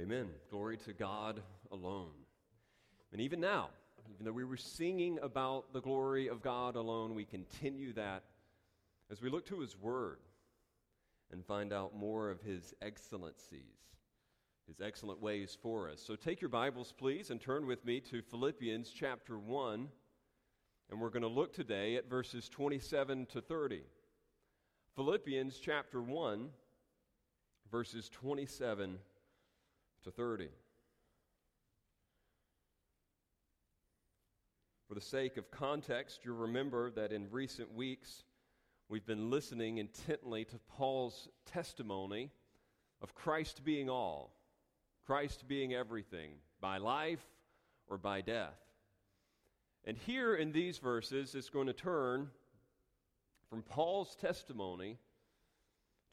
Amen. Glory to God alone. And even now, even though we were singing about the glory of God alone, we continue that as we look to His Word and find out more of His excellencies, His excellent ways for us. So take your Bibles, please, and turn with me to Philippians chapter 1. And we're going to look today at verses 27 to 30. Philippians chapter 1, verses 27 to 30. For the sake of context, you'll remember that in recent weeks we've been listening intently to Paul's testimony of Christ being all, Christ being everything, by life or by death. And here in these verses, it's going to turn from Paul's testimony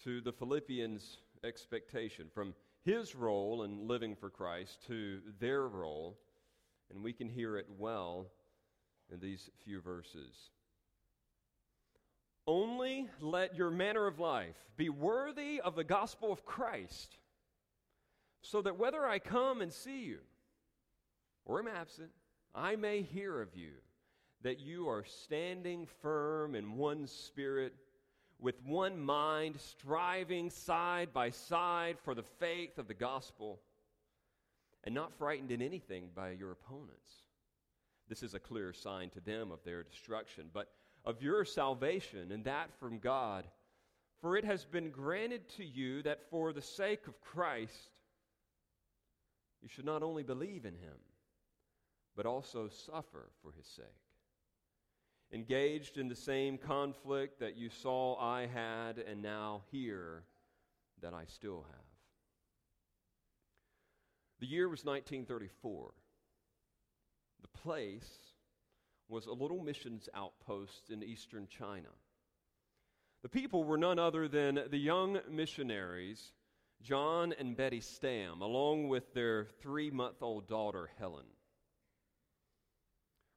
to the Philippians' expectation, from his role in living for Christ to their role, and we can hear it well in these few verses. Only let your manner of life be worthy of the gospel of Christ, so that whether I come and see you or am absent, I may hear of you that you are standing firm in one spirit with one mind, striving side by side for the faith of the gospel, and not frightened in anything by your opponents. This is a clear sign to them of their destruction, but of your salvation, and that from God. For it has been granted to you that for the sake of Christ, you should not only believe in him, but also suffer for his sake engaged in the same conflict that you saw I had and now hear that I still have. The year was 1934. The place was a little missions outpost in eastern China. The people were none other than the young missionaries, John and Betty Stam, along with their three month old daughter, Helen.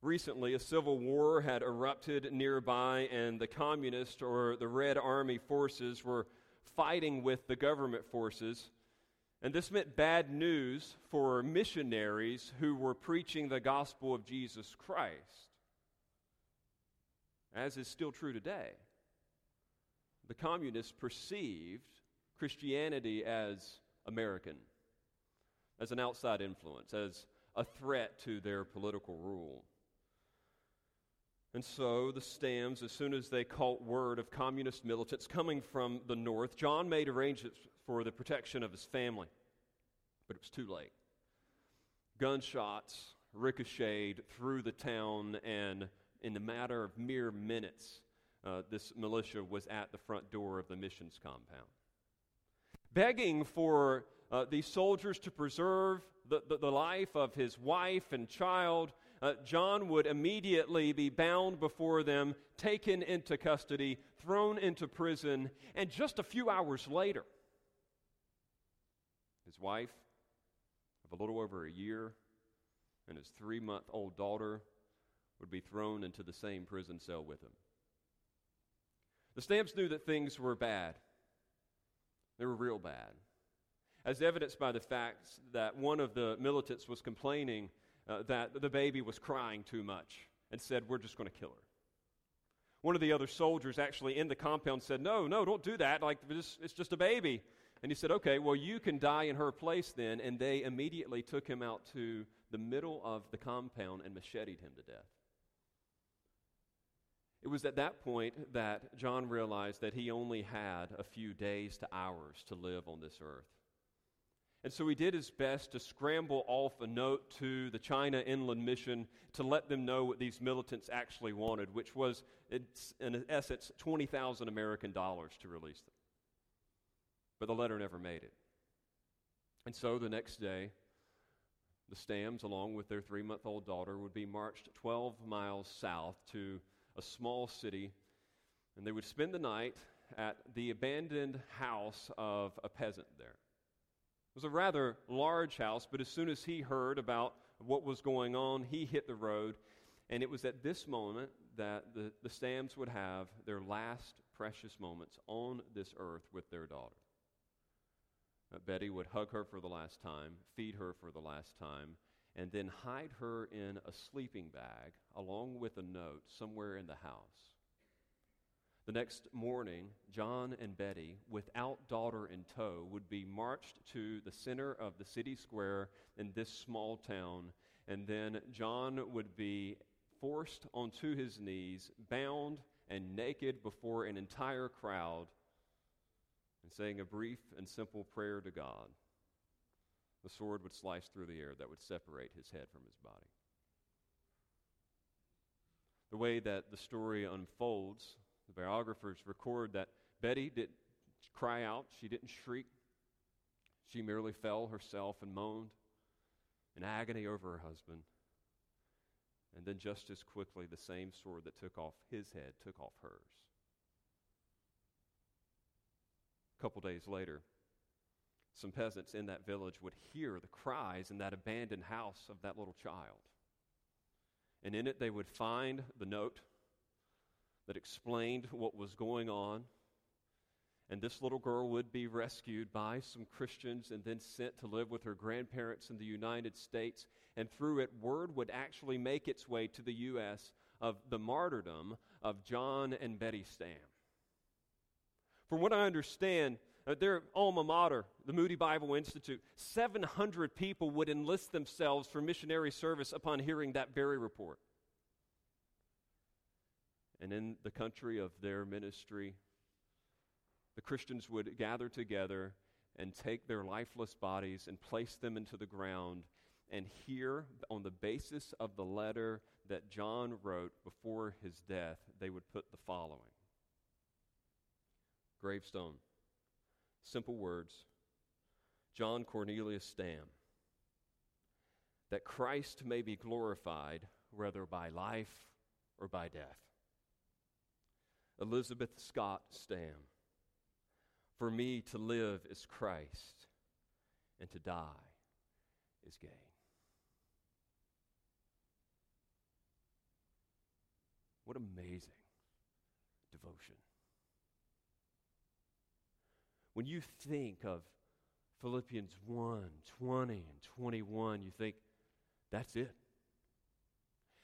Recently, a civil war had erupted nearby, and the communist or the Red Army forces were fighting with the government forces. And this meant bad news for missionaries who were preaching the gospel of Jesus Christ, as is still true today. The communists perceived Christianity as American, as an outside influence, as a threat to their political rule. And so the Stams, as soon as they caught word of communist militants coming from the north, John made arrangements for the protection of his family. But it was too late. Gunshots ricocheted through the town, and in the matter of mere minutes, uh, this militia was at the front door of the missions compound. Begging for uh, these soldiers to preserve the, the, the life of his wife and child, uh, John would immediately be bound before them, taken into custody, thrown into prison, and just a few hours later, his wife of a little over a year and his three month old daughter would be thrown into the same prison cell with him. The Stams knew that things were bad. They were real bad. As evidenced by the fact that one of the militants was complaining uh, that the baby was crying too much and said, We're just going to kill her. One of the other soldiers actually in the compound said, No, no, don't do that. Like, it's just a baby. And he said, Okay, well, you can die in her place then. And they immediately took him out to the middle of the compound and macheted him to death. It was at that point that John realized that he only had a few days to hours to live on this earth. And so he did his best to scramble off a note to the China Inland Mission to let them know what these militants actually wanted, which was, in essence, 20,000 American dollars to release them. But the letter never made it. And so the next day, the Stams, along with their three month old daughter, would be marched 12 miles south to a small city, and they would spend the night at the abandoned house of a peasant there. It was a rather large house, but as soon as he heard about what was going on, he hit the road. And it was at this moment that the, the Stams would have their last precious moments on this earth with their daughter. uh, Betty would hug her for the last time, feed her for the last time, and then hide her in a sleeping bag along with a note somewhere in the house. The next morning, John and Betty, without daughter in tow, would be marched to the center of the city square in this small town, and then John would be forced onto his knees, bound and naked before an entire crowd, and saying a brief and simple prayer to God. The sword would slice through the air that would separate his head from his body. The way that the story unfolds the biographers record that Betty didn't cry out, she didn't shriek. She merely fell herself and moaned in agony over her husband. And then, just as quickly, the same sword that took off his head took off hers. A couple days later, some peasants in that village would hear the cries in that abandoned house of that little child. And in it, they would find the note that explained what was going on. And this little girl would be rescued by some Christians and then sent to live with her grandparents in the United States. And through it, word would actually make its way to the U.S. of the martyrdom of John and Betty Stam. From what I understand, uh, their alma mater, the Moody Bible Institute, 700 people would enlist themselves for missionary service upon hearing that very report. And in the country of their ministry, the Christians would gather together and take their lifeless bodies and place them into the ground. And here, on the basis of the letter that John wrote before his death, they would put the following Gravestone. Simple words John Cornelius Stam. That Christ may be glorified, whether by life or by death. Elizabeth Scott Stam. For me to live is Christ, and to die is gain. What amazing devotion. When you think of Philippians 1 20 and 21, you think, that's it.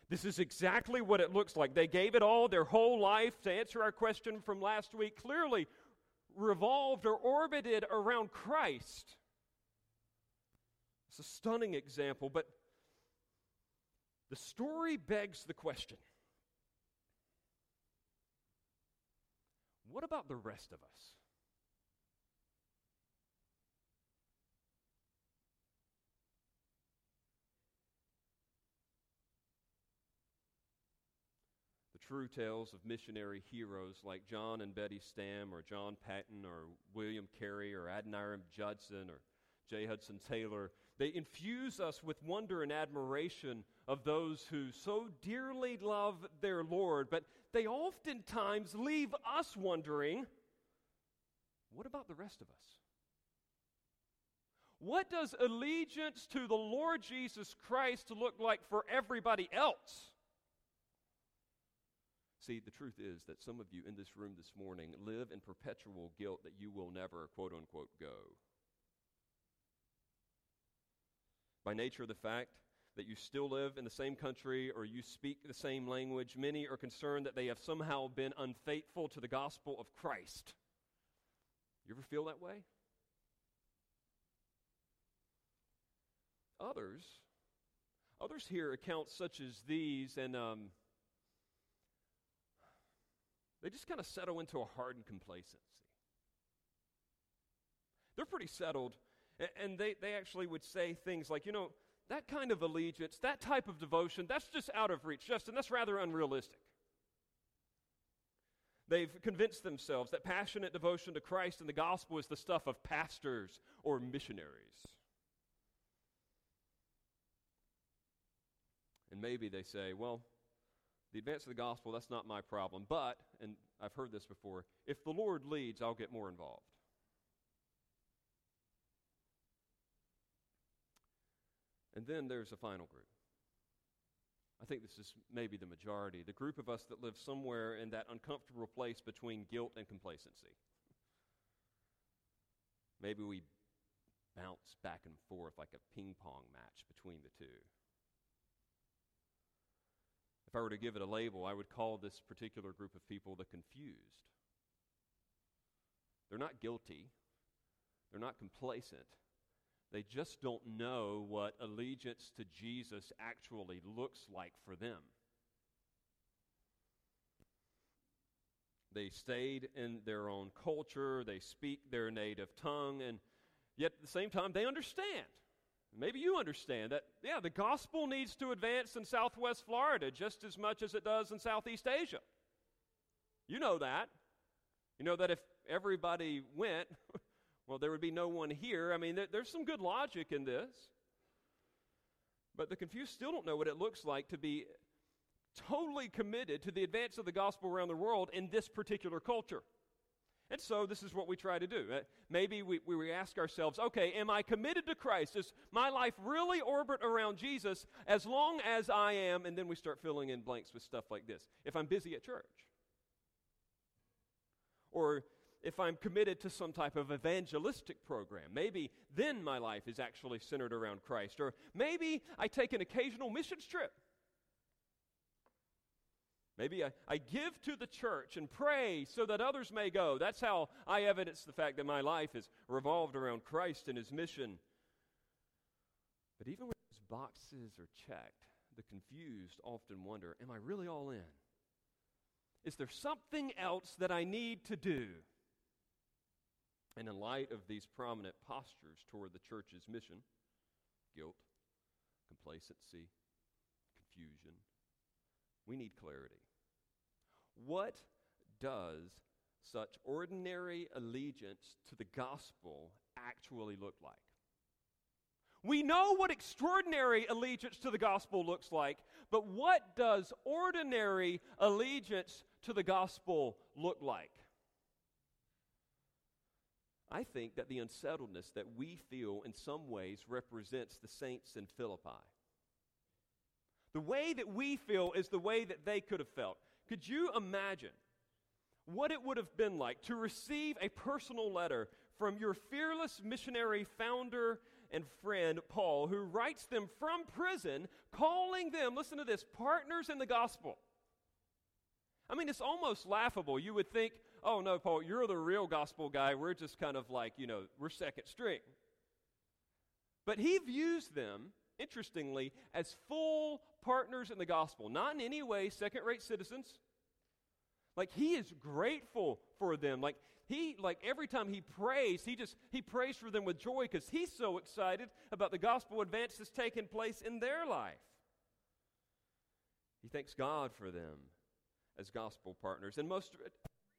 This is exactly what it looks like. They gave it all, their whole life, to answer our question from last week, clearly revolved or orbited around Christ. It's a stunning example, but the story begs the question what about the rest of us? True tales of missionary heroes like John and Betty Stam or John Paton or William Carey or Adoniram Judson or J. Hudson Taylor, they infuse us with wonder and admiration of those who so dearly love their Lord, but they oftentimes leave us wondering what about the rest of us? What does allegiance to the Lord Jesus Christ look like for everybody else? See, the truth is that some of you in this room this morning live in perpetual guilt that you will never, quote unquote, go. By nature of the fact that you still live in the same country or you speak the same language, many are concerned that they have somehow been unfaithful to the gospel of Christ. You ever feel that way? Others, others hear accounts such as these and um, they just kind of settle into a hardened complacency. They're pretty settled, and they, they actually would say things like, you know, that kind of allegiance, that type of devotion, that's just out of reach, Justin. That's rather unrealistic. They've convinced themselves that passionate devotion to Christ and the gospel is the stuff of pastors or missionaries. And maybe they say, well, the advance of the gospel, that's not my problem. But, and I've heard this before, if the Lord leads, I'll get more involved. And then there's a final group. I think this is maybe the majority. The group of us that live somewhere in that uncomfortable place between guilt and complacency. Maybe we bounce back and forth like a ping pong match between the two. I were to give it a label, I would call this particular group of people the confused. They're not guilty, they're not complacent. They just don't know what allegiance to Jesus actually looks like for them. They stayed in their own culture, they speak their native tongue, and yet at the same time, they understand. Maybe you understand that, yeah, the gospel needs to advance in southwest Florida just as much as it does in Southeast Asia. You know that. You know that if everybody went, well, there would be no one here. I mean, there, there's some good logic in this. But the confused still don't know what it looks like to be totally committed to the advance of the gospel around the world in this particular culture. And so this is what we try to do. Uh, maybe we, we ask ourselves, okay, am I committed to Christ? Does my life really orbit around Jesus as long as I am? And then we start filling in blanks with stuff like this. If I'm busy at church, or if I'm committed to some type of evangelistic program, maybe then my life is actually centered around Christ. Or maybe I take an occasional missions trip. Maybe I, I give to the church and pray so that others may go. That's how I evidence the fact that my life is revolved around Christ and his mission. But even when those boxes are checked, the confused often wonder Am I really all in? Is there something else that I need to do? And in light of these prominent postures toward the church's mission guilt, complacency, confusion we need clarity. What does such ordinary allegiance to the gospel actually look like? We know what extraordinary allegiance to the gospel looks like, but what does ordinary allegiance to the gospel look like? I think that the unsettledness that we feel in some ways represents the saints in Philippi. The way that we feel is the way that they could have felt. Could you imagine what it would have been like to receive a personal letter from your fearless missionary founder and friend, Paul, who writes them from prison, calling them, listen to this, partners in the gospel? I mean, it's almost laughable. You would think, oh, no, Paul, you're the real gospel guy. We're just kind of like, you know, we're second string. But he views them interestingly, as full partners in the gospel, not in any way second rate citizens. Like he is grateful for them. Like he, like every time he prays, he just he prays for them with joy because he's so excited about the gospel advance that's taking place in their life. He thanks God for them as gospel partners. And most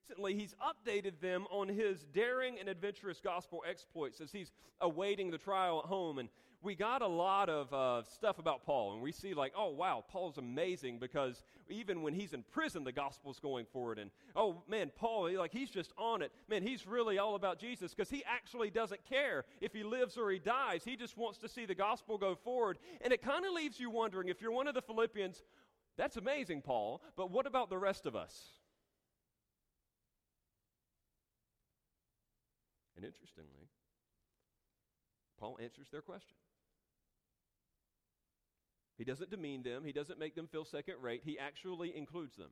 recently, he's updated them on his daring and adventurous gospel exploits as he's awaiting the trial at home. And we got a lot of uh, stuff about Paul, and we see, like, oh, wow, Paul's amazing because even when he's in prison, the gospel's going forward. And, oh, man, Paul, like, he's just on it. Man, he's really all about Jesus because he actually doesn't care if he lives or he dies. He just wants to see the gospel go forward. And it kind of leaves you wondering if you're one of the Philippians, that's amazing, Paul, but what about the rest of us? And interestingly, Paul answers their question. He doesn't demean them, he doesn't make them feel second rate, he actually includes them.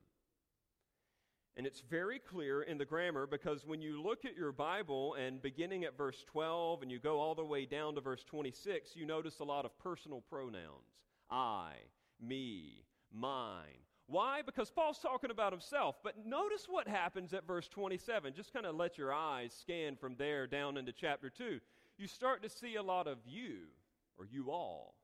And it's very clear in the grammar because when you look at your Bible and beginning at verse 12 and you go all the way down to verse 26, you notice a lot of personal pronouns I, me, mine. Why? Because Paul's talking about himself. But notice what happens at verse 27. Just kind of let your eyes scan from there down into chapter 2. You start to see a lot of you or you all.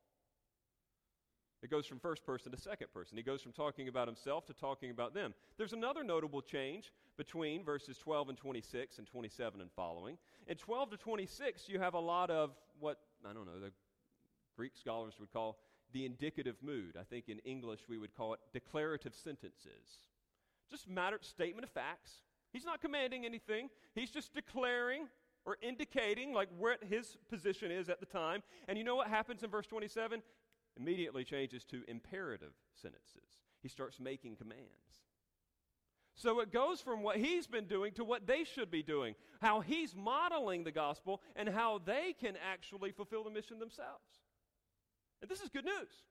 It goes from first person to second person. He goes from talking about himself to talking about them. There's another notable change between verses 12 and 26 and 27 and following. In 12 to 26, you have a lot of what, I don't know, the Greek scholars would call the indicative mood. I think in English we would call it declarative sentences. Just matter statement of facts. He's not commanding anything. He's just declaring or indicating like what his position is at the time. And you know what happens in verse 27? Immediately changes to imperative sentences. He starts making commands. So it goes from what he's been doing to what they should be doing, how he's modeling the gospel, and how they can actually fulfill the mission themselves. And this is good news.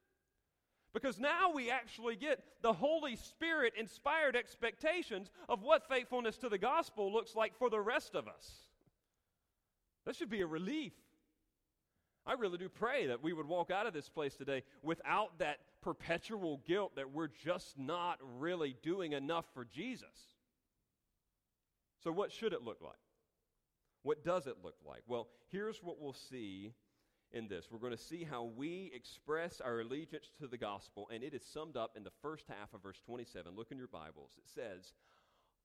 Because now we actually get the Holy Spirit inspired expectations of what faithfulness to the gospel looks like for the rest of us. That should be a relief. I really do pray that we would walk out of this place today without that perpetual guilt that we're just not really doing enough for Jesus. So, what should it look like? What does it look like? Well, here's what we'll see in this. We're going to see how we express our allegiance to the gospel, and it is summed up in the first half of verse 27. Look in your Bibles. It says,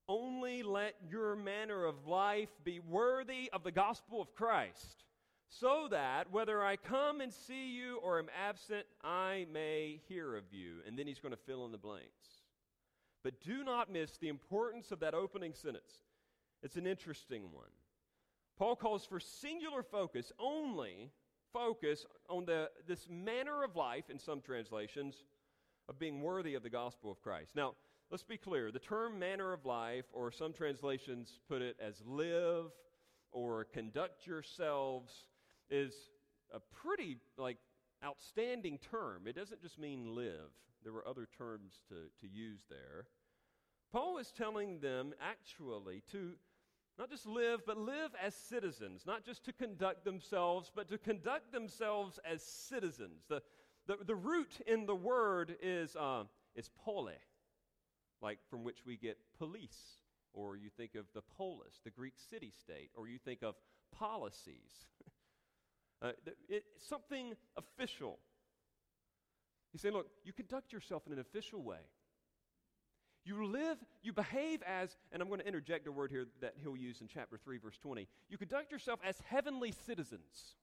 Only let your manner of life be worthy of the gospel of Christ so that whether I come and see you or am absent, I may hear of you. And then he's going to fill in the blanks. But do not miss the importance of that opening sentence. It's an interesting one. Paul calls for singular focus, only focus on the, this manner of life, in some translations, of being worthy of the gospel of Christ. Now, let's be clear. The term manner of life, or some translations put it as live or conduct yourselves, is a pretty like outstanding term. It doesn't just mean live. There were other terms to, to use there. Paul is telling them actually to not just live, but live as citizens, not just to conduct themselves, but to conduct themselves as citizens. The, the, the root in the word is, uh, is pole, like from which we get police, or you think of the polis, the Greek city state, or you think of policies. Uh, it, something official. He's saying, look, you conduct yourself in an official way. You live, you behave as, and I'm going to interject a word here that he'll use in chapter 3, verse 20. You conduct yourself as heavenly citizens.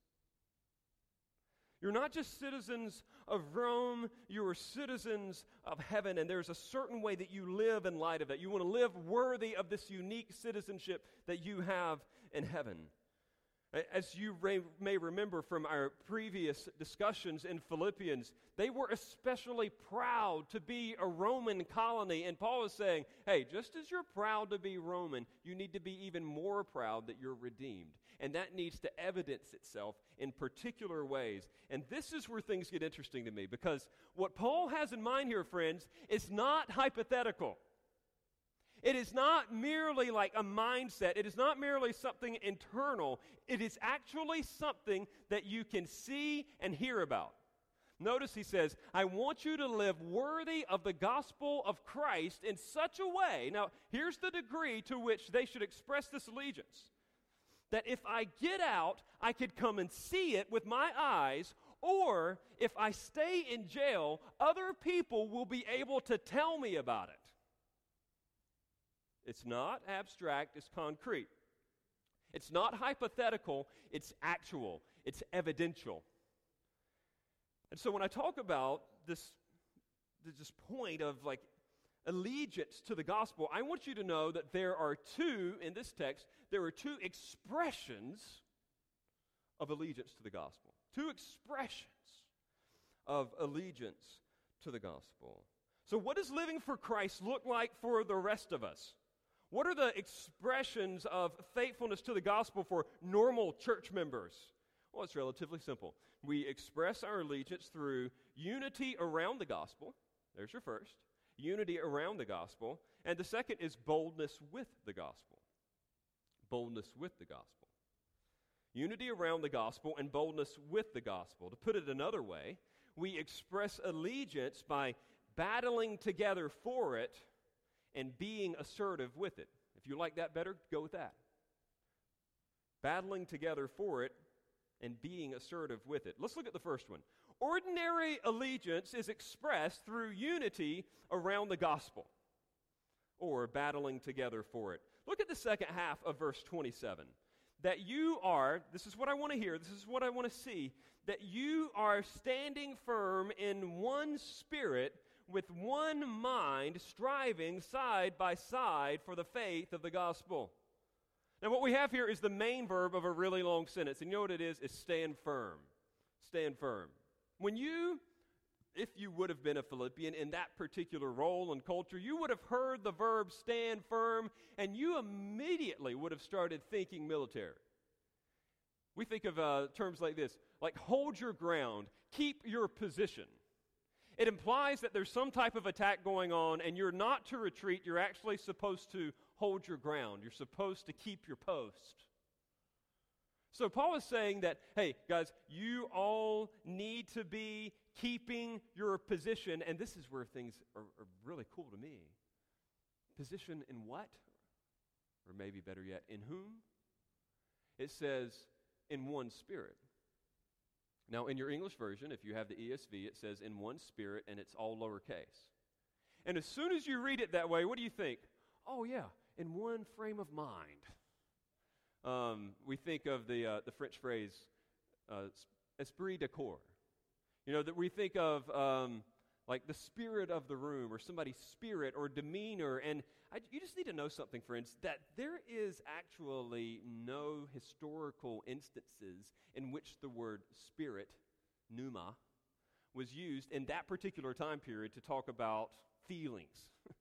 You're not just citizens of Rome, you are citizens of heaven, and there's a certain way that you live in light of that. You want to live worthy of this unique citizenship that you have in heaven. As you may remember from our previous discussions in Philippians, they were especially proud to be a Roman colony. And Paul is saying, hey, just as you're proud to be Roman, you need to be even more proud that you're redeemed. And that needs to evidence itself in particular ways. And this is where things get interesting to me because what Paul has in mind here, friends, is not hypothetical. It is not merely like a mindset. It is not merely something internal. It is actually something that you can see and hear about. Notice he says, I want you to live worthy of the gospel of Christ in such a way. Now, here's the degree to which they should express this allegiance that if I get out, I could come and see it with my eyes, or if I stay in jail, other people will be able to tell me about it. It's not abstract, it's concrete. It's not hypothetical, it's actual, it's evidential. And so when I talk about this, this point of like allegiance to the gospel, I want you to know that there are two, in this text, there are two expressions of allegiance to the gospel. Two expressions of allegiance to the gospel. So, what does living for Christ look like for the rest of us? What are the expressions of faithfulness to the gospel for normal church members? Well, it's relatively simple. We express our allegiance through unity around the gospel. There's your first. Unity around the gospel. And the second is boldness with the gospel. Boldness with the gospel. Unity around the gospel and boldness with the gospel. To put it another way, we express allegiance by battling together for it and being assertive with it. If you like that better, go with that. Battling together for it and being assertive with it. Let's look at the first one. Ordinary allegiance is expressed through unity around the gospel or battling together for it. Look at the second half of verse 27. That you are, this is what I want to hear, this is what I want to see, that you are standing firm in one spirit with one mind, striving side by side for the faith of the gospel. Now, what we have here is the main verb of a really long sentence. And you know what it is? It's stand firm. Stand firm. When you if you would have been a Philippian in that particular role and culture, you would have heard the verb stand firm and you immediately would have started thinking military. We think of uh, terms like this like hold your ground, keep your position. It implies that there's some type of attack going on and you're not to retreat, you're actually supposed to hold your ground, you're supposed to keep your post. So Paul is saying that, hey, guys, you all need to be keeping your position. And this is where things are, are really cool to me. Position in what? Or maybe better yet, in whom? It says, in one spirit. Now, in your English version, if you have the ESV, it says in one spirit and it's all lowercase. And as soon as you read it that way, what do you think? Oh, yeah, in one frame of mind. Um, we think of the, uh, the French phrase, uh, esprit de corps. You know, that we think of um, like the spirit of the room or somebody's spirit or demeanor. And I, you just need to know something, friends, that there is actually no historical instances in which the word spirit, pneuma, was used in that particular time period to talk about feelings.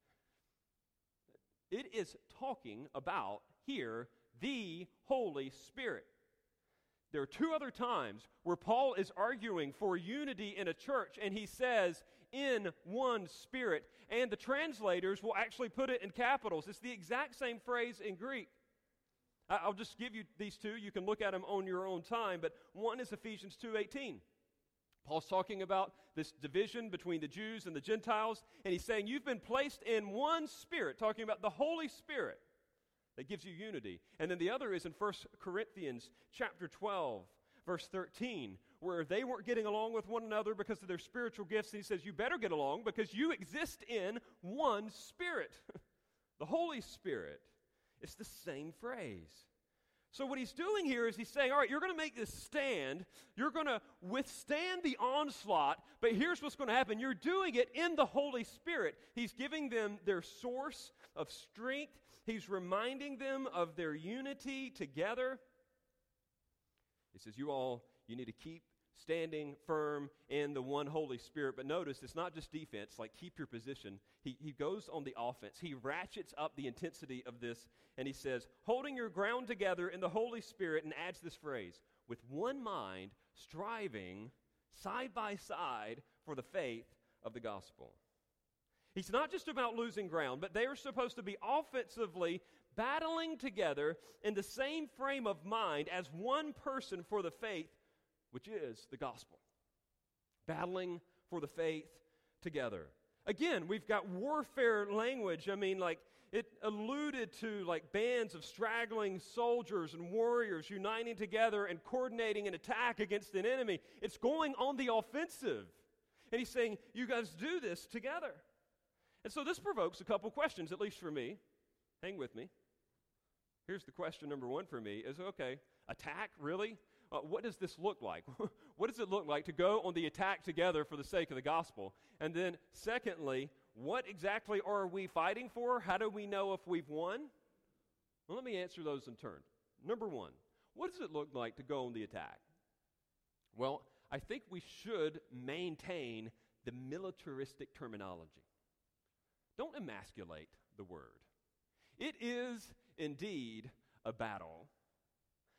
it is talking about here the Holy Spirit. There are two other times where Paul is arguing for unity in a church, and he says, in one spirit. And the translators will actually put it in capitals. It's the exact same phrase in Greek. I'll just give you these two. You can look at them on your own time, but one is Ephesians 2:18. Paul's talking about this division between the Jews and the Gentiles, and he's saying you've been placed in one spirit, talking about the Holy Spirit that gives you unity. And then the other is in 1 Corinthians chapter 12, verse 13, where they weren't getting along with one another because of their spiritual gifts. And he says, You better get along because you exist in one spirit, the Holy Spirit. It's the same phrase. So, what he's doing here is he's saying, All right, you're going to make this stand. You're going to withstand the onslaught, but here's what's going to happen. You're doing it in the Holy Spirit. He's giving them their source of strength He's reminding them of their unity together. He says, You all, you need to keep standing firm in the one Holy Spirit. But notice, it's not just defense, like keep your position. He, he goes on the offense. He ratchets up the intensity of this, and he says, holding your ground together in the Holy Spirit, and adds this phrase, with one mind, striving side by side for the faith of the gospel. He's not just about losing ground, but they are supposed to be offensively battling together in the same frame of mind as one person for the faith, which is the gospel. Battling for the faith together. Again, we've got warfare language. I mean, like, it alluded to like bands of straggling soldiers and warriors uniting together and coordinating an attack against an enemy. It's going on the offensive. And he's saying, You guys do this together. And so this provokes a couple questions, at least for me. Hang with me. Here's the question number one for me is okay, attack, really? Uh, what does this look like? what does it look like to go on the attack together for the sake of the gospel? And then, secondly, what exactly are we fighting for? How do we know if we've won? Well, let me answer those in turn. Number one, what does it look like to go on the attack? Well, I think we should maintain the militaristic terminology. Don't emasculate the word. It is indeed a battle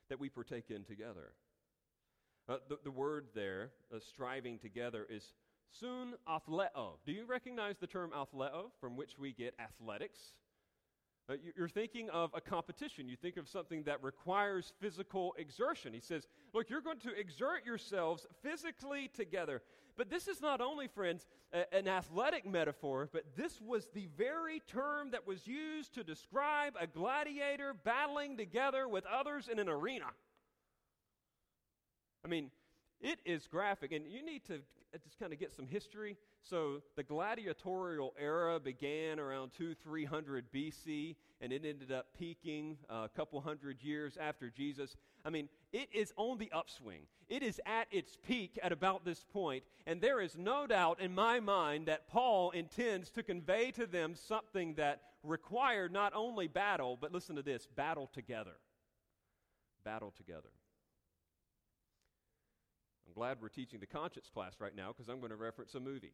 that we partake in together. Uh, the, the, word there, uh, striving together, is sun athleo. Do you recognize the term athleo, from which we get athletics? Uh, you're thinking of a competition. You think of something that requires physical exertion. He says, Look, you're going to exert yourselves physically together. But this is not only, friends, a, an athletic metaphor, but this was the very term that was used to describe a gladiator battling together with others in an arena. I mean, it is graphic, and you need to uh, just kind of get some history. So, the gladiatorial era began around 2 300 BC, and it ended up peaking uh, a couple hundred years after Jesus. I mean, it is on the upswing. It is at its peak at about this point, and there is no doubt in my mind that Paul intends to convey to them something that required not only battle, but listen to this battle together. Battle together. I'm glad we're teaching the conscience class right now because I'm going to reference a movie.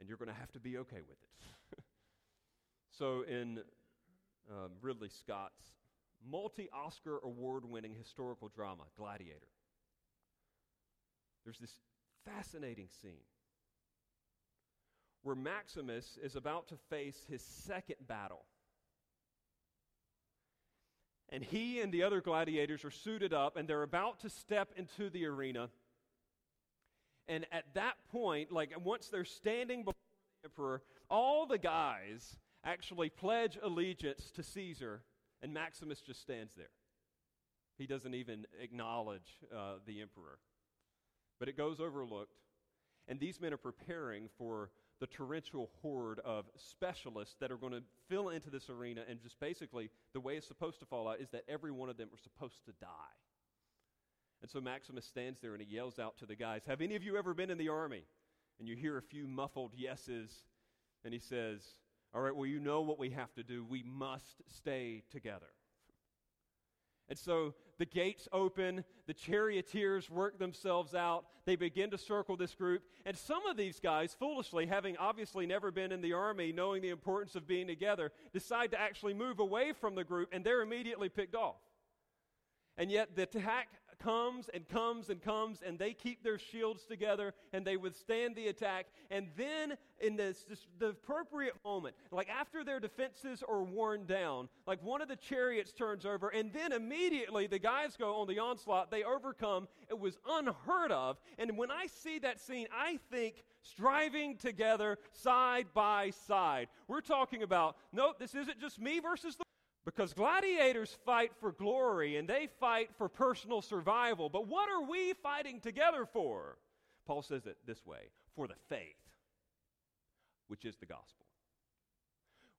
And you're going to have to be okay with it. so, in um, Ridley Scott's multi Oscar award winning historical drama, Gladiator, there's this fascinating scene where Maximus is about to face his second battle. And he and the other gladiators are suited up and they're about to step into the arena. And at that point, like once they're standing before the emperor, all the guys actually pledge allegiance to Caesar, and Maximus just stands there. He doesn't even acknowledge uh, the emperor. But it goes overlooked. And these men are preparing for the torrential horde of specialists that are going to fill into this arena. And just basically, the way it's supposed to fall out is that every one of them are supposed to die. And so Maximus stands there and he yells out to the guys, Have any of you ever been in the army? And you hear a few muffled yeses. And he says, All right, well, you know what we have to do. We must stay together. And so the gates open, the charioteers work themselves out, they begin to circle this group, and some of these guys, foolishly, having obviously never been in the army, knowing the importance of being together, decide to actually move away from the group, and they're immediately picked off. And yet the attack comes and comes and comes, and they keep their shields together and they withstand the attack. And then, in this, this, the appropriate moment, like after their defenses are worn down, like one of the chariots turns over, and then immediately the guys go on the onslaught. They overcome. It was unheard of. And when I see that scene, I think striving together side by side. We're talking about, nope, this isn't just me versus the because gladiators fight for glory and they fight for personal survival. But what are we fighting together for? Paul says it this way for the faith, which is the gospel.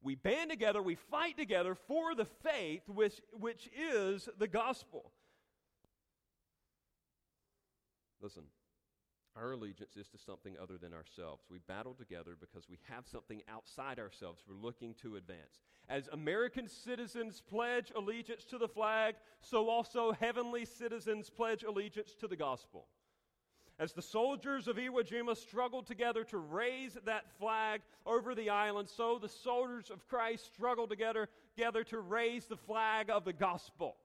We band together, we fight together for the faith, which, which is the gospel. Listen, our allegiance is to something other than ourselves. We battle together because we have something outside ourselves we're looking to advance. As American citizens pledge allegiance to the flag, so also heavenly citizens pledge allegiance to the gospel. As the soldiers of Iwo Jima struggled together to raise that flag over the island, so the soldiers of Christ struggle together, together to raise the flag of the gospel.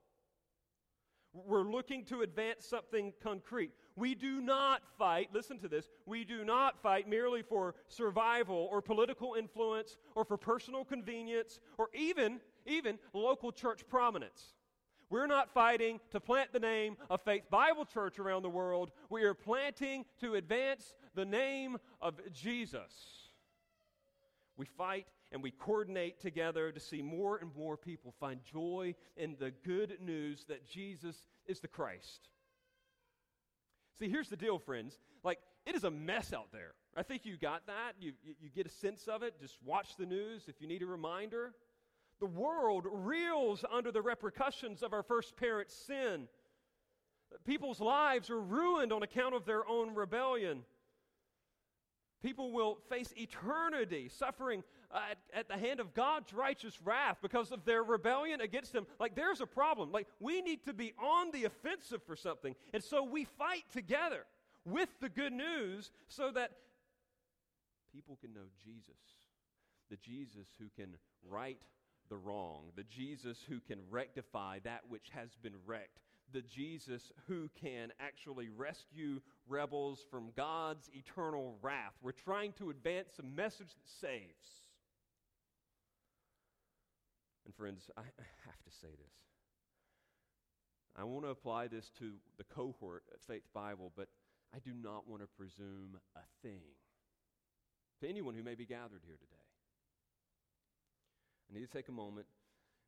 We're looking to advance something concrete. We do not fight, listen to this, we do not fight merely for survival or political influence or for personal convenience or even, even local church prominence. We're not fighting to plant the name of Faith Bible Church around the world. We are planting to advance the name of Jesus. We fight and we coordinate together to see more and more people find joy in the good news that Jesus is the Christ. See, here's the deal, friends. Like, it is a mess out there. I think you got that. You, you, you get a sense of it. Just watch the news if you need a reminder. The world reels under the repercussions of our first parent's sin. People's lives are ruined on account of their own rebellion. People will face eternity suffering at, at, the hand of God's righteous wrath because of their rebellion against Him. Like, there's a problem. Like, we need to be on the offensive for something. And so we fight together with the good news so that people can know Jesus. The Jesus who can right the wrong, the Jesus who can rectify that which has been wrecked, the Jesus who can actually rescue rebels from God's eternal wrath. We're trying to advance a message that saves. And, friends, I have to say this. I want to apply this to the cohort at Faith Bible, but I do not want to presume a thing to anyone who may be gathered here today. I need to take a moment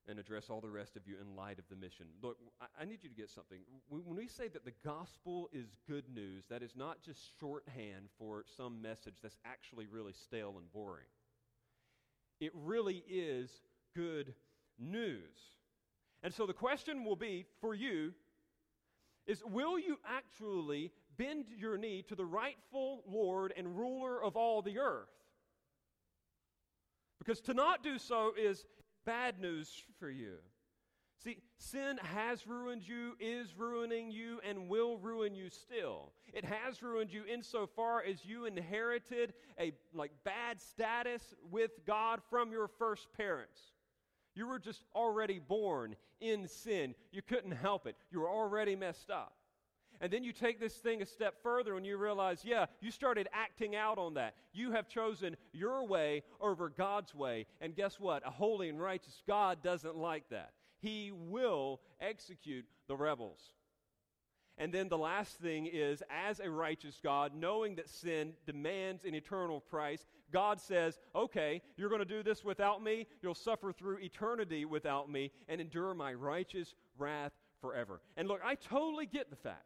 and address all the rest of you in light of the mission. Look, I, need you to get something. When we say that the gospel is good news, that is not just shorthand for some message that's actually really stale and boring. It really is good news. And so the question will be for you is will you actually bend your knee to the rightful Lord and ruler of all the earth? Because to not do so is bad news for you. See, sin has ruined you, is ruining you, and will ruin you still. It has ruined you insofar as you inherited a like bad status with God from your first parents. You were just already born in sin. You couldn't help it. You were already messed up. And then you take this thing a step further and you realize, yeah, you started acting out on that. You have chosen your way over God's way. And guess what? A holy and righteous God doesn't like that. He will execute the rebels. And then the last thing is, as a righteous God, knowing that sin demands an eternal price, God says, okay, you're going to do this without me. You'll suffer through eternity without me and endure my righteous wrath forever. And look, I totally get the fact.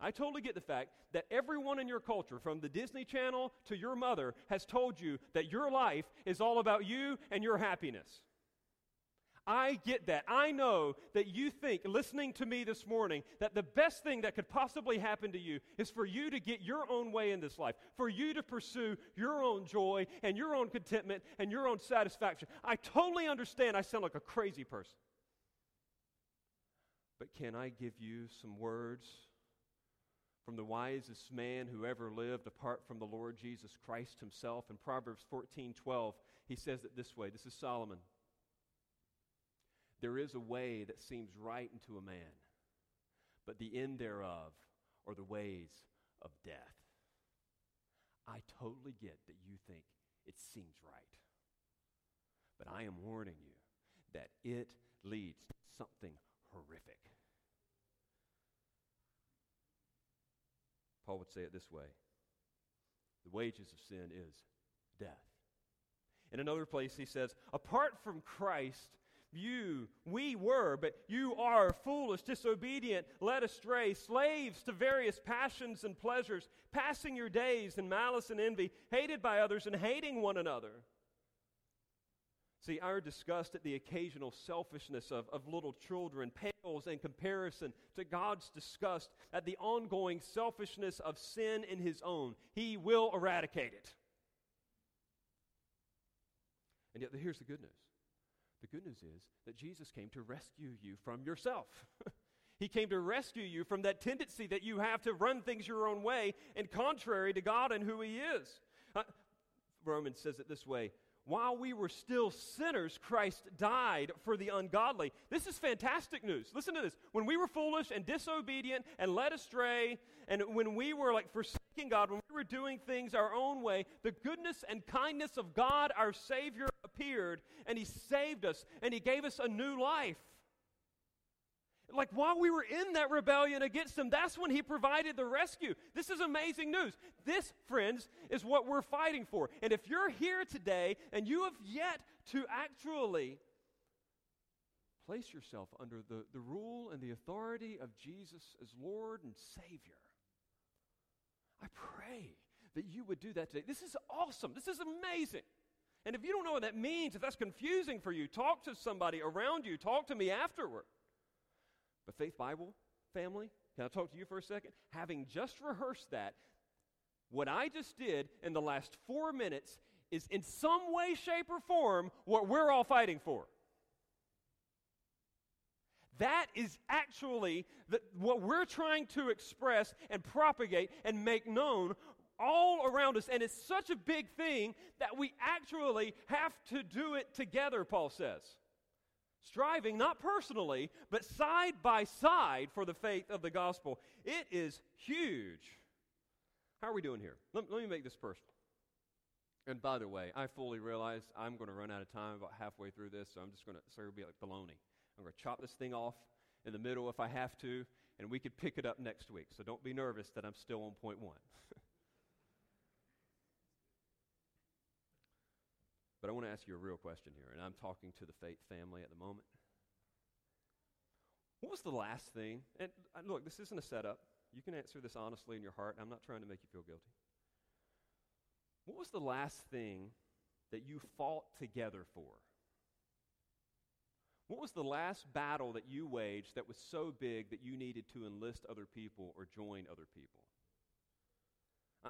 I totally get the fact that everyone in your culture, from the Disney Channel to your mother, has told you that your life is all about you and your happiness. I get that. I know that you think, listening to me this morning, that the best thing that could possibly happen to you is for you to get your own way in this life, for you to pursue your own joy and your own contentment and your own satisfaction. I totally understand I sound like a crazy person. But can I give you some words from the wisest man who ever lived apart from the Lord Jesus Christ himself? In Proverbs 14 12, he says it this way. This is Solomon. There is a way that seems right unto a man, but the end thereof are the ways of death. I totally get that you think it seems right. But I am warning you that it leads to something horrific. Paul would say it this way The wages of sin is death. In another place, he says, Apart from Christ, you, we were, but you are foolish, disobedient, led astray, slaves to various passions and pleasures, passing your days in malice and envy, hated by others and hating one another. See, our disgust at the occasional selfishness of, of little children pales in comparison to God's disgust at the ongoing selfishness of sin in His own. He will eradicate it. And yet, here's the good news the good news is that Jesus came to rescue you from yourself. he came to rescue you from that tendency that you have to run things your own way and contrary to God and who He is. Uh, Romans says it this way while we were still sinners, Christ died for the ungodly. This is fantastic news. Listen to this. When we were foolish and disobedient and led astray, and when we were like forsaking God, when we were doing things our own way, the goodness and kindness of God, our Savior, appeared, and He saved us, and He gave us a new life. Like while we were in that rebellion against him, that's when he provided the rescue. This is amazing news. This, friends, is what we're fighting for. And if you're here today and you have yet to actually place yourself under the, the rule and the authority of Jesus as Lord and Savior, I pray that you would do that today. This is awesome. This is amazing. And if you don't know what that means, if that's confusing for you, talk to somebody around you. Talk to me afterward. But Faith Bible family, can I talk to you for a second? Having just rehearsed that, what I just did in the last four minutes is in some way, shape, or form what we're all fighting for. That is actually the, what we're trying to express and propagate and make known all around us. And it's such a big thing that we actually have to do it together, Paul says striving not personally, but side by side for the faith of the gospel. It is huge. How are we doing here? Let, let me make this personal. And by the way, I fully realize I'm going to run out of time about halfway through this, so I'm just going to, so it'll be like baloney. I'm going to chop this thing off in the middle if I have to, and we could pick it up next week. So don't be nervous that I'm still on point one. But I want to ask you a real question here, and I'm talking to the faith family at the moment. What was the last thing? And uh, look, this isn't a setup. You can answer this honestly in your heart. I'm not trying to make you feel guilty. What was the last thing that you fought together for? What was the last battle that you waged that was so big that you needed to enlist other people or join other people?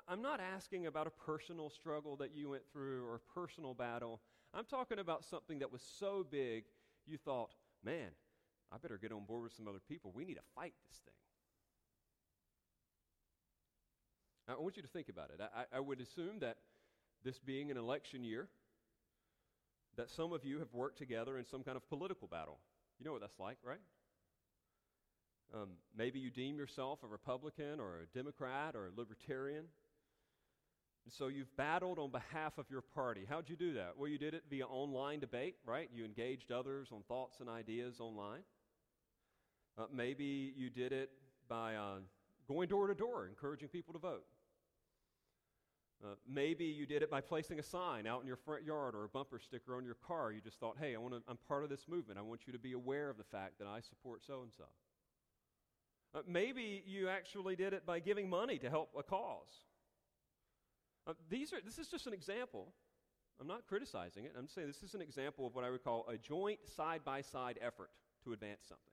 I'm not asking about a personal struggle that you went through or a personal battle. I'm talking about something that was so big you thought, man, I better get on board with some other people. We need to fight this thing. I want you to think about it. I, I would assume that this being an election year, that some of you have worked together in some kind of political battle. You know what that's like, right? Um, maybe you deem yourself a Republican or a Democrat or a Libertarian. And so you've battled on behalf of your party. How'd you do that? Well, you did it via online debate, right? You engaged others on thoughts and ideas online. Uh, maybe you did it by uh, going door to door, encouraging people to vote. Uh, maybe you did it by placing a sign out in your front yard or a bumper sticker on your car. You just thought, hey, I want to, I'm part of this movement. I want you to be aware of the fact that I support so and so. Maybe you actually did it by giving money to help a cause. Uh, these are, this is just an example. I'm not criticizing it. I'm saying this is an example of what I would call a joint side by side effort to advance something.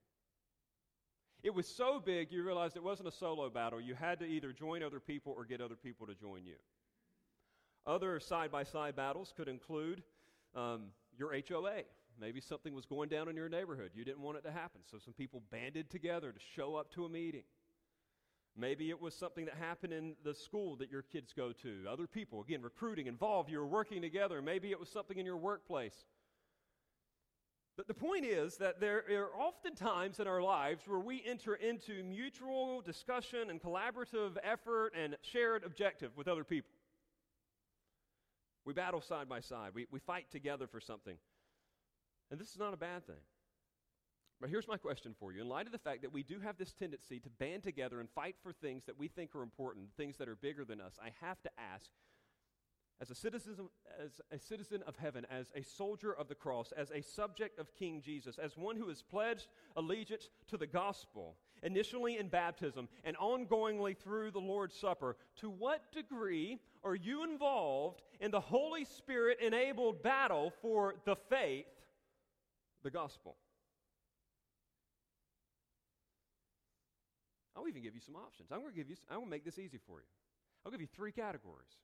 It was so big, you realized it wasn't a solo battle. You had to either join other people or get other people to join you. Other side by side battles could include um, your HOA. Maybe something was going down in your neighborhood. You didn't want it to happen, so some people banded together to show up to a meeting. Maybe it was something that happened in the school that your kids go to. Other people, again, recruiting, involved, you were working together. Maybe it was something in your workplace. But the point is that there are often times in our lives where we enter into mutual discussion and collaborative effort and shared objective with other people. We battle side by side. We, we fight together for something. And this is not a bad thing. But here's my question for you. In light of the fact that we do have this tendency to band together and fight for things that we think are important, things that are bigger than us, I have to ask as a citizen, as a citizen of heaven, as a soldier of the cross, as a subject of King Jesus, as one who has pledged allegiance to the gospel, initially in baptism and ongoingly through the Lord's Supper, to what degree are you involved in the Holy Spirit enabled battle for the faith, the gospel? I'll even give you some options. I'm going to give you, I'm going to make this easy for you. I'll give you three categories.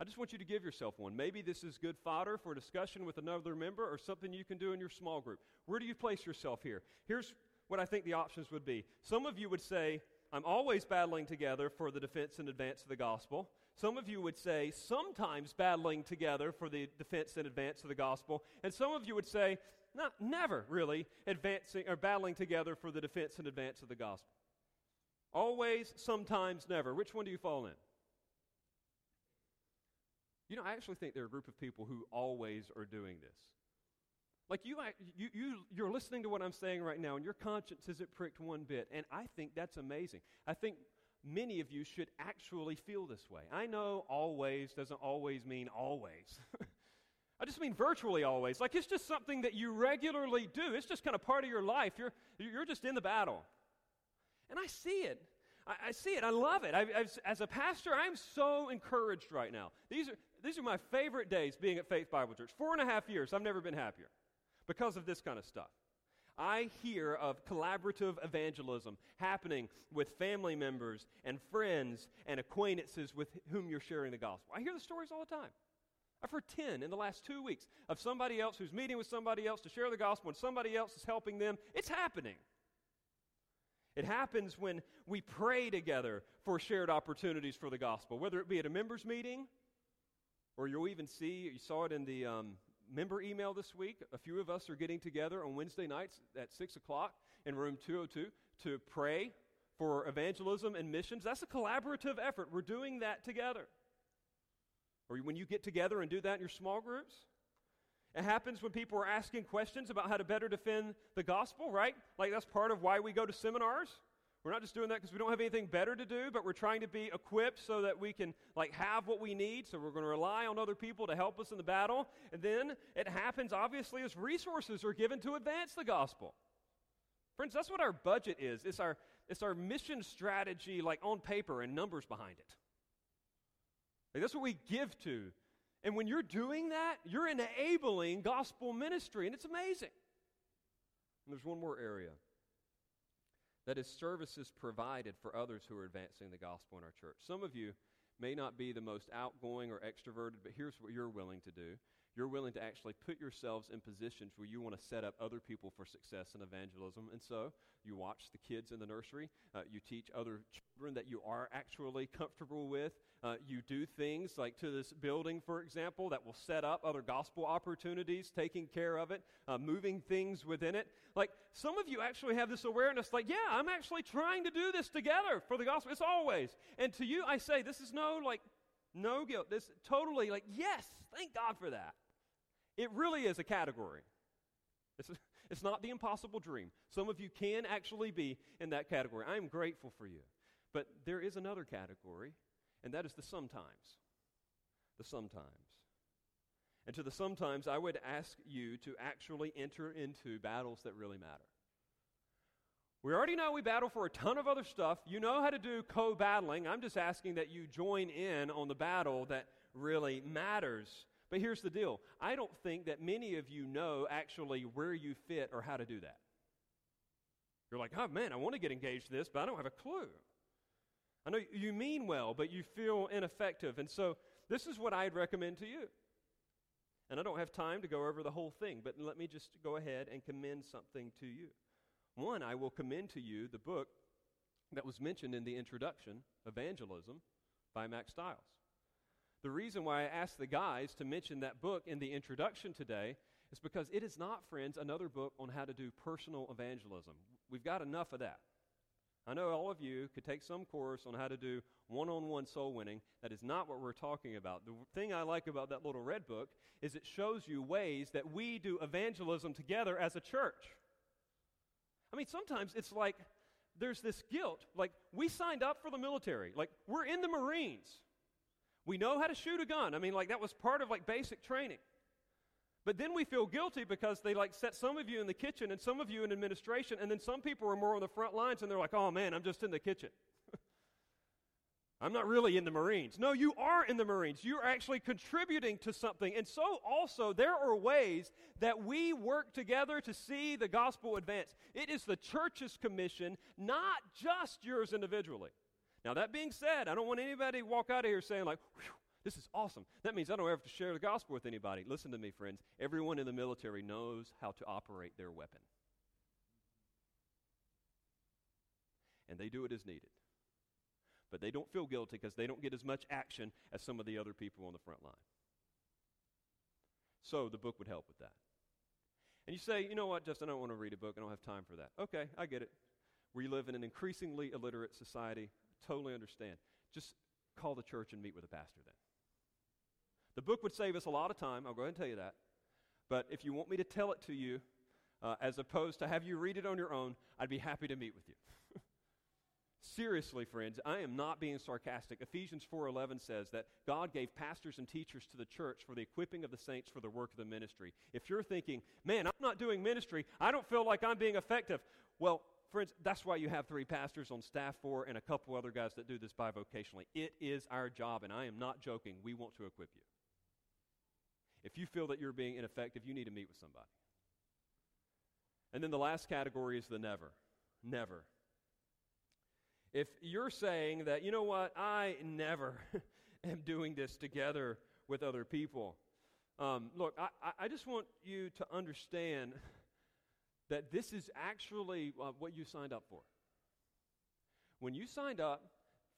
I just want you to give yourself one. Maybe this is good fodder for discussion with another member or something you can do in your small group. Where do you place yourself here? Here's what I think the options would be. Some of you would say, I'm always battling together for the defense and advance of the gospel. Some of you would say, sometimes battling together for the defense and advance of the gospel. And some of you would say, not, never really advancing or battling together for the defense and advance of the gospel. Always, sometimes, never. Which one do you fall in? You know, I actually think there are a group of people who always are doing this. Like you, you, you, you're listening to what I'm saying right now, and your conscience isn't pricked one bit. And I think that's amazing. I think many of you should actually feel this way. I know always doesn't always mean always. I just mean virtually always. Like it's just something that you regularly do. It's just kind of part of your life. You're, you're just in the battle. And I see it. I, see it. I love it. I, as a pastor, I'm so encouraged right now. These are, these are my favorite days being at Faith Bible Church. Four and a half years, I've never been happier because of this kind of stuff. I hear of collaborative evangelism happening with family members and friends and acquaintances with whom you're sharing the gospel. I hear the stories all the time. I've heard 10 in the last two weeks of somebody else who's meeting with somebody else to share the gospel and somebody else is helping them. It's happening. It happens when we pray together for shared opportunities for the gospel, whether it be at a members' meeting or you'll even see, you saw it in the um, member email this week. A few of us are getting together on Wednesday nights at 6 o'clock in room 202 to pray for evangelism and missions. That's a collaborative effort. We're doing that together. Or when you get together and do that in your small groups. It happens when people are asking questions about how to better defend the gospel, right? Like that's part of why we go to seminars. We're not just doing that because we don't have anything better to do, but we're trying to be equipped so that we can like have what we need. So we're going to rely on other people to help us in the battle. And then it happens obviously as resources are given to advance the gospel. Friends, that's what our budget is. It's our it's our mission strategy like on paper and numbers behind it. Like, that's what we give to. And when you're doing that, you're enabling gospel ministry, and it's amazing. And there's one more area that is services provided for others who are advancing the gospel in our church. Some of you may not be the most outgoing or extroverted, but here's what you're willing to do You're willing to actually put yourselves in positions where you want to set up other people for success in evangelism. And so you watch the kids in the nursery. Uh, you teach other children that you are actually comfortable with. Uh, you do things like to this building, for example, that will set up other gospel opportunities, taking care of it, uh, moving things within it. Like some of you actually have this awareness, like, yeah, I'm actually trying to do this together for the gospel. It's always. And to you, I say, this is no like no guilt. This totally like, yes, thank God for that. It really is a category. It's, it's not the impossible dream. Some of you can actually be in that category. I am grateful for you. But there is another category, and that is the sometimes. The sometimes. And to the sometimes, I would ask you to actually enter into battles that really matter. We already know we battle for a ton of other stuff. You know how to do co battling. I'm just asking that you join in on the battle that really matters. But here's the deal I don't think that many of you know actually where you fit or how to do that. You're like, oh man, I want to get engaged in this, but I don't have a clue. I know you mean well, but you feel ineffective. And so this is what I'd recommend to you. And I don't have time to go over the whole thing, but let me just go ahead and commend something to you. One, I will commend to you the book that was mentioned in the introduction, Evangelism, by Mack Stiles. The reason why I asked the guys to mention that book in the introduction today is because it is not, friends, another book on how to do personal evangelism. We've got enough of that. I know all of you could take some course on how to do one on one soul winning. That is not what we're talking about. The thing I like about that little red book is it shows you ways that we do evangelism together as a church. I mean, sometimes it's like there's this guilt. Like, we signed up for the military, like, we're in the Marines. We know how to shoot a gun. I mean, like, that was part of like basic training. But then we feel guilty because they like set some of you in the kitchen and some of you in administration, and then some people are more on the front lines and they're like, oh man, I'm just in the kitchen. I'm not really in the Marines. No, you are in the Marines. You're actually contributing to something. And so, also, there are ways that we work together to see the gospel advance. It is the church's commission, not just yours individually. Now, that being said, I don't want anybody to walk out of here saying, like, this is awesome. That means I don't ever have to share the gospel with anybody. Listen to me, friends. Everyone in the military knows how to operate their weapon, and they do it as needed but they don't feel guilty because they don't get as much action as some of the other people on the front line. So the book would help with that. And you say, you know what, Justin, I don't want to read a book. I don't have time for that. Okay, I get it. We live in an increasingly illiterate society. Totally understand. Just call the church and meet with a pastor then. The book would save us a lot of time. I'll go ahead and tell you that. But if you want me to tell it to you, uh, as opposed to have you read it on your own, I'd be happy to meet with you. Seriously, friends, I am not being sarcastic. Ephesians 4:11 says that God gave pastors and teachers to the church for the equipping of the saints for the work of the ministry. If you're thinking, "Man, I'm not doing ministry. I don't feel like I'm being effective." Well, friends, that's why you have three pastors on staff for and a couple other guys that do this bivocationally. It is our job and I am not joking. We want to equip you. If you feel that you're being ineffective, you need to meet with somebody. And then the last category is the never. Never. If you're saying that, you know what, I never am doing this together with other people, um, look, I, I just want you to understand that this is actually uh, what you signed up for. When you signed up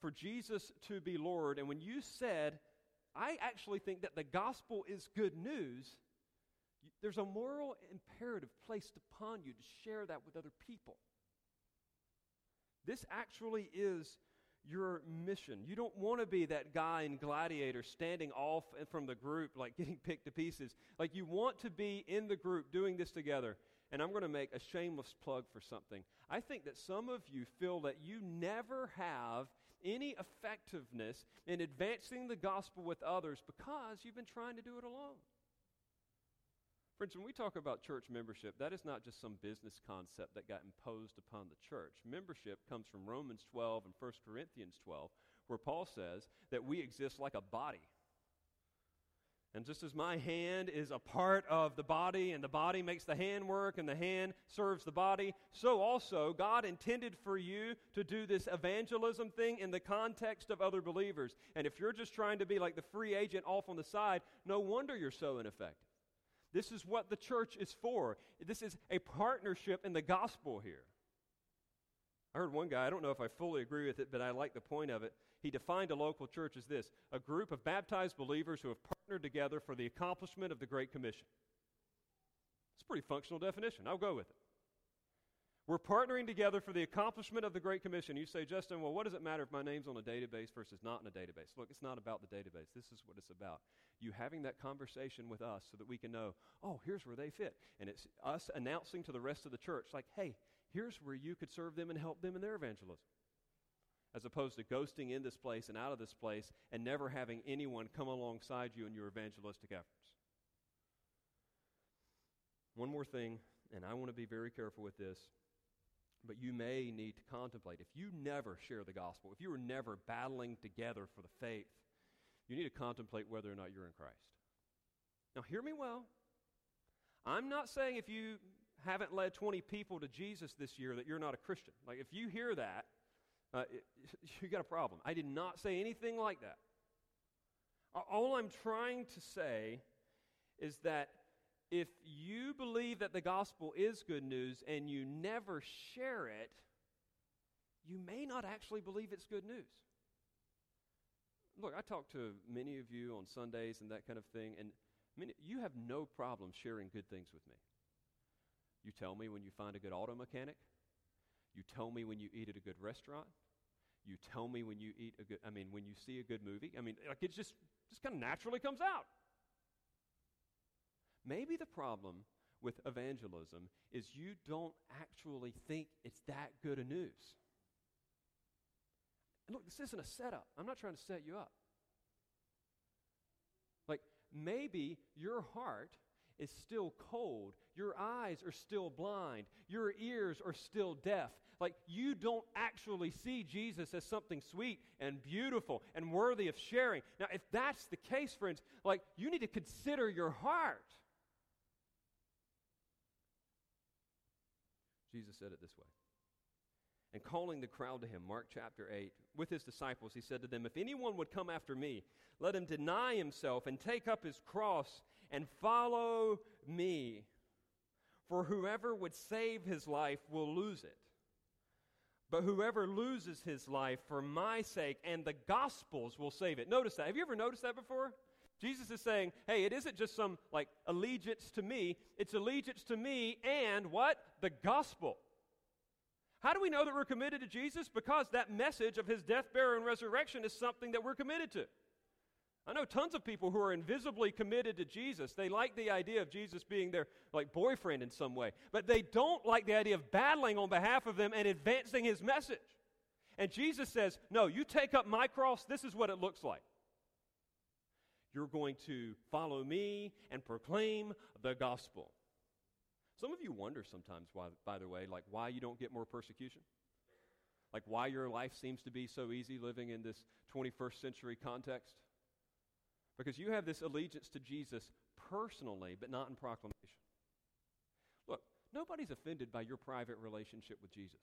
for Jesus to be Lord, and when you said, I actually think that the gospel is good news, there's a moral imperative placed upon you to share that with other people. This actually is your mission. You don't want to be that guy in Gladiator standing off from the group, like getting picked to pieces. Like, you want to be in the group doing this together. And I'm going to make a shameless plug for something. I think that some of you feel that you never have any effectiveness in advancing the gospel with others because you've been trying to do it alone. Friends, when we talk about church membership, that is not just some business concept that got imposed upon the church. Membership comes from Romans 12 and 1 Corinthians 12, where Paul says that we exist like a body. And just as my hand is a part of the body, and the body makes the hand work, and the hand serves the body, so also God intended for you to do this evangelism thing in the context of other believers. And if you're just trying to be like the free agent off on the side, no wonder you're so ineffective. This is what the church is for. This is a partnership in the gospel here. I heard one guy, I don't know if I fully agree with it, but I like the point of it. He defined a local church as this a group of baptized believers who have partnered together for the accomplishment of the Great Commission. It's a pretty functional definition. I'll go with it. We're partnering together for the accomplishment of the Great Commission. You say, Justin, well, what does it matter if my name's on a database versus not in a database? Look, it's not about the database. This is what it's about. You having that conversation with us so that we can know, oh, here's where they fit. And it's us announcing to the rest of the church, like, hey, here's where you could serve them and help them in their evangelism. As opposed to ghosting in this place and out of this place and never having anyone come alongside you in your evangelistic efforts. One more thing, and I want to be very careful with this, but you may need to contemplate. If you never share the gospel, if you are never battling together for the faith, you need to contemplate whether or not you're in Christ. Now, hear me well. I'm not saying if you haven't led 20 people to Jesus this year that you're not a Christian. Like, if you hear that, uh, you got a problem. I did not say anything like that. All I'm trying to say is that if you believe that the gospel is good news and you never share it, you may not actually believe it's good news. Look, I talk to many of you on Sundays and that kind of thing, and many, you have no problem sharing good things with me. You tell me when you find a good auto mechanic. You tell me when you eat at a good restaurant. You tell me when you eat a good, I mean, when you see a good movie. I mean, like it just, just kind of naturally comes out. Maybe the problem with evangelism is you don't actually think it's that good a news. And look, this isn't a setup. I'm not trying to set you up. Like, maybe your heart is still cold. Your eyes are still blind. Your ears are still deaf. Like you don't actually see Jesus as something sweet and beautiful and worthy of sharing. Now, if that's the case, friends, like you need to consider your heart. Jesus said it this way. And calling the crowd to him, Mark chapter 8, with his disciples, he said to them, If anyone would come after me, let him deny himself and take up his cross and follow me. For whoever would save his life will lose it. But whoever loses his life for my sake and the gospel's will save it. Notice that. Have you ever noticed that before? Jesus is saying, hey, it isn't just some like allegiance to me, it's allegiance to me and what? The gospel. How do we know that we're committed to Jesus? Because that message of his death, burial, and resurrection is something that we're committed to. I know tons of people who are invisibly committed to Jesus. They like the idea of Jesus being their like boyfriend in some way, but they don't like the idea of battling on behalf of them and advancing his message. And Jesus says, "No, you take up my cross. This is what it looks like. You're going to follow me and proclaim the gospel." Some of you wonder sometimes why by the way, like why you don't get more persecution. Like why your life seems to be so easy living in this 21st century context. Because you have this allegiance to Jesus personally, but not in proclamation. Look, nobody's offended by your private relationship with Jesus.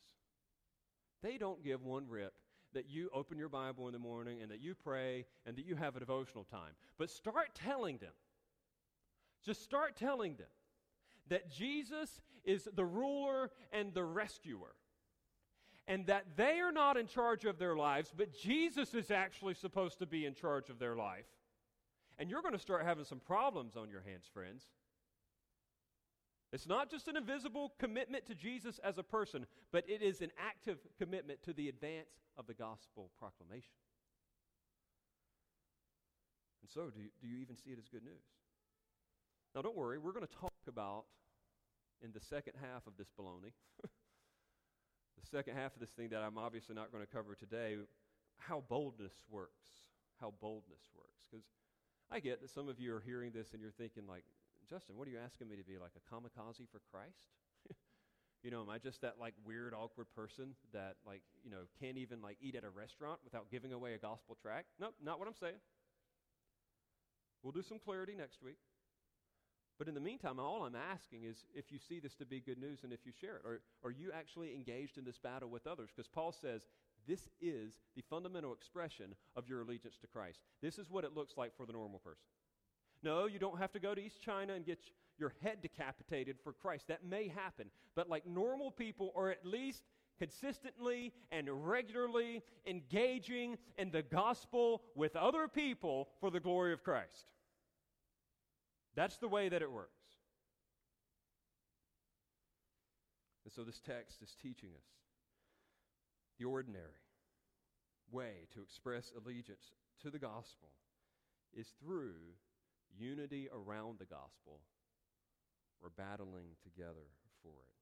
They don't give one rip that you open your Bible in the morning and that you pray and that you have a devotional time. But start telling them, just start telling them that Jesus is the ruler and the rescuer. And that they are not in charge of their lives, but Jesus is actually supposed to be in charge of their life and you're going to start having some problems on your hands, friends. It's not just an invisible commitment to Jesus as a person, but it is an active commitment to the advance of the gospel proclamation. And so, do you, do you even see it as good news? Now, don't worry, we're going to talk about in the second half of this baloney, the second half of this thing that I'm obviously not going to cover today, how boldness works. How boldness works. Because I get that some of you are hearing this and you're thinking, like, Justin, what are you asking me to be like a kamikaze for Christ? you know, am I just that like weird, awkward person that like, you know, can't even like eat at a restaurant without giving away a gospel tract? No, nope, not what I'm saying. We'll do some clarity next week. But in the meantime, all I'm asking is if you see this to be good news and if you share it. Or are you actually engaged in this battle with others? Because Paul says this is the fundamental expression of your allegiance to Christ. This is what it looks like for the normal person. No, you don't have to go to East China and get your head decapitated for Christ. That may happen. But like normal people, or at least consistently and regularly engaging in the gospel with other people for the glory of Christ. That's the way that it works. And so this text is teaching us the ordinary way to express allegiance to the gospel is through unity around the gospel or battling together for it.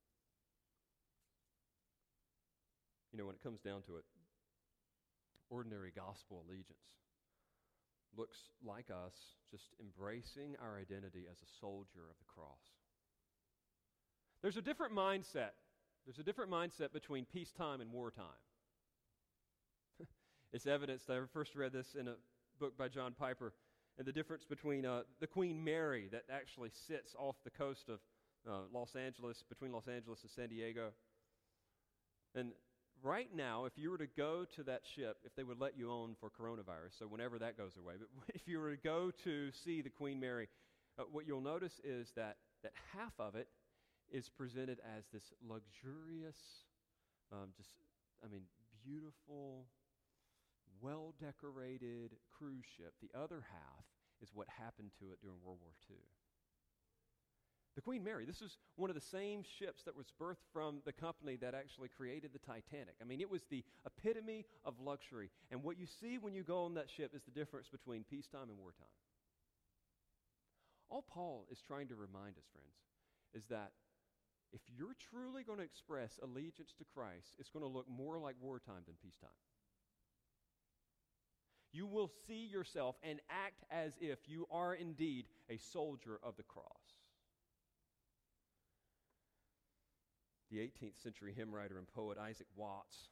You know, when it comes down to it, ordinary gospel allegiance looks like us just embracing our identity as a soldier of the cross. There's a different mindset. There's a different mindset between peacetime and wartime. It's evidenced. I first read this in a book by John Piper, and the difference between uh, the Queen Mary that actually sits off the coast of uh, Los Angeles, between Los Angeles and San Diego, and right now, if you were to go to that ship, if they would let you on for coronavirus, so whenever that goes away, but if you were to go to see the Queen Mary, uh, what you'll notice is that, that half of it is presented as this luxurious, um, just, I mean, beautiful, well decorated cruise ship. The other half is what happened to it during World War II. The Queen Mary, this is one of the same ships that was birthed from the company that actually created the Titanic. I mean, it was the epitome of luxury. And what you see when you go on that ship is the difference between peacetime and wartime. All Paul is trying to remind us, friends, is that if you're truly going to express allegiance to Christ, it's going to look more like wartime than peacetime. You will see yourself and act as if you are indeed a soldier of the cross. The 18th century hymn writer and poet Isaac Watts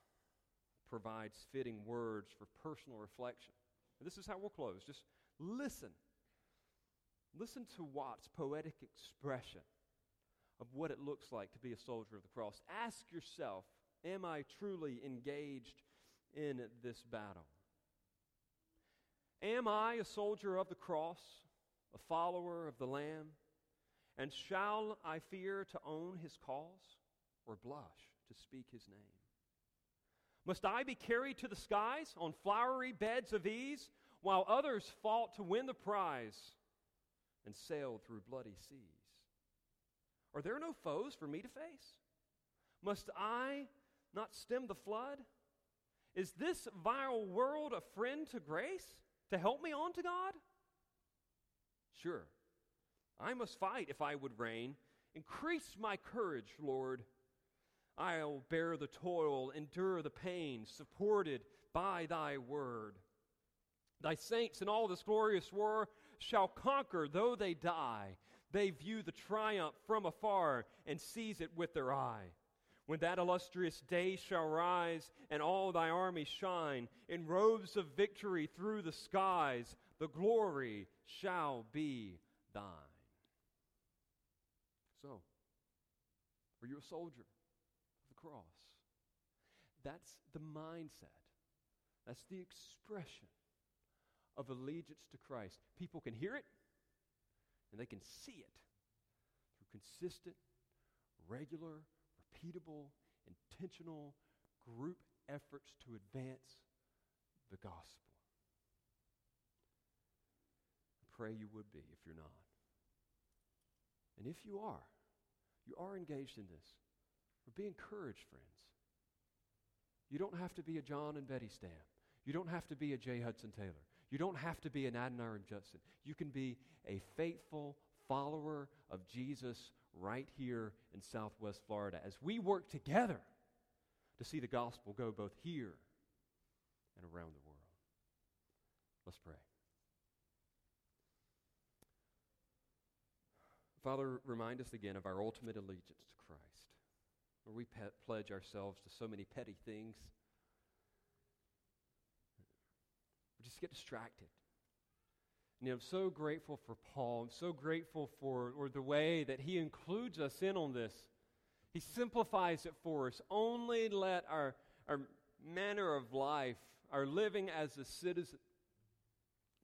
provides fitting words for personal reflection. And this is how we'll close. Just listen. Listen to Watts' poetic expression of what it looks like to be a soldier of the cross. Ask yourself Am I truly engaged in this battle? Am I a soldier of the cross, a follower of the Lamb? And shall I fear to own his cause? or blush to speak his name? Must I be carried to the skies on flowery beds of ease while others fought to win the prize and sailed through bloody seas? Are there no foes for me to face? Must I not stem the flood? Is this vile world a friend to grace to help me on to God? Sure, I must fight if I would reign. Increase my courage, Lord, I'll bear the toil, endure the pain, supported by thy word. Thy saints in all this glorious war shall conquer, though they die. They view the triumph from afar and seize it with their eye. When that illustrious day shall rise and all thy armies shine in robes of victory through the skies, the glory shall be thine. So, are you a soldier? Of the cross. That's the mindset. That's the expression of allegiance to Christ. People can hear it and they can see it through consistent, regular, repeatable, intentional group efforts to advance the gospel. I pray you would be if you're not. And if you are, you are engaged in this. But be encouraged, friends. You don't have to be a John and Betty Stam. You don't have to be a J. Hudson Taylor. You don't have to be an Adoniram Judson. You can be a faithful follower of Jesus right here in Southwest Florida as we work together to see the gospel go both here and around the world. Let's pray. Father, remind us again of our ultimate allegiance to Christ where we pe- pledge ourselves to so many petty things. We just get distracted. And I'm so grateful for Paul. I'm so grateful for or the way that he includes us in on this. He simplifies it for us. Only let our, our manner of life, our living as a citizen,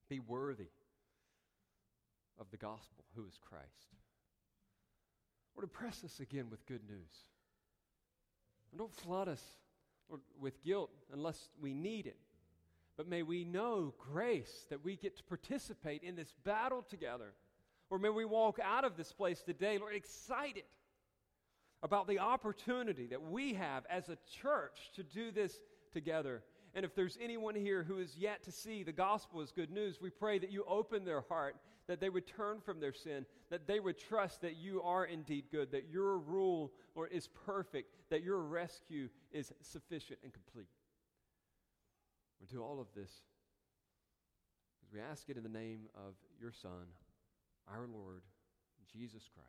be worthy of the gospel, who is Christ. Lord, impress us again with good news. And don't flood us with guilt unless we need it. But may we know grace that we get to participate in this battle together. Or may we walk out of this place today, Lord, excited about the opportunity that we have as a church to do this together. And if there's anyone here who is yet to see the gospel as good news, we pray that you open their heart, that they would turn from their sin, that they would trust that you are indeed good, that your rule, Lord, is perfect, that your rescue is sufficient and complete. We do all of this as we ask it in the name of your Son, our Lord, Jesus Christ.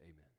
Amen.